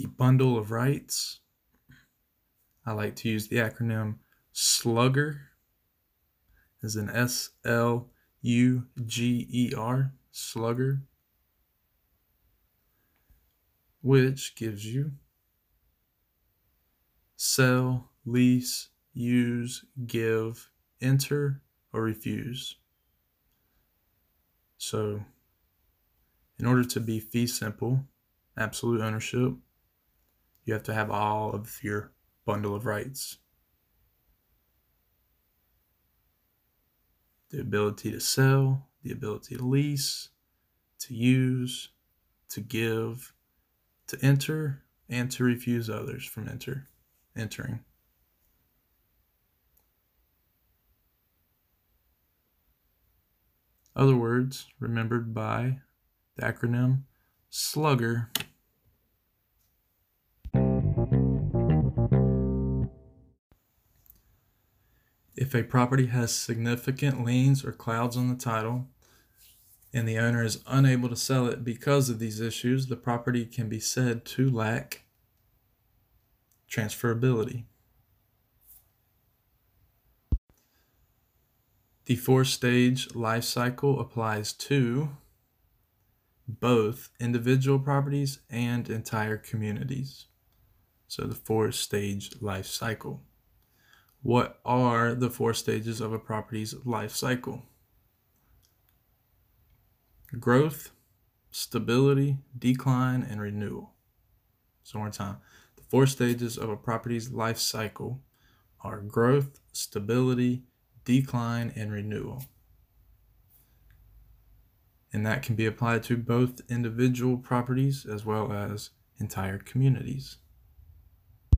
the bundle of rights. I like to use the acronym SLUGGER, as an S L U G E R, Slugger, which gives you sell, lease, use, give, enter, or refuse. So, in order to be fee simple, absolute ownership, you have to have all of your bundle of rights. The ability to sell, the ability to lease, to use, to give, to enter, and to refuse others from enter entering. Other words remembered by the acronym SLUGGER. If a property has significant liens or clouds on the title, and the owner is unable to sell it because of these issues, the property can be said to lack transferability. The four stage life cycle applies to both individual properties and entire communities. So, the four stage life cycle. What are the four stages of a property's life cycle? Growth, stability, decline, and renewal. So, one more time. The four stages of a property's life cycle are growth, stability, decline, and renewal. And that can be applied to both individual properties as well as entire communities.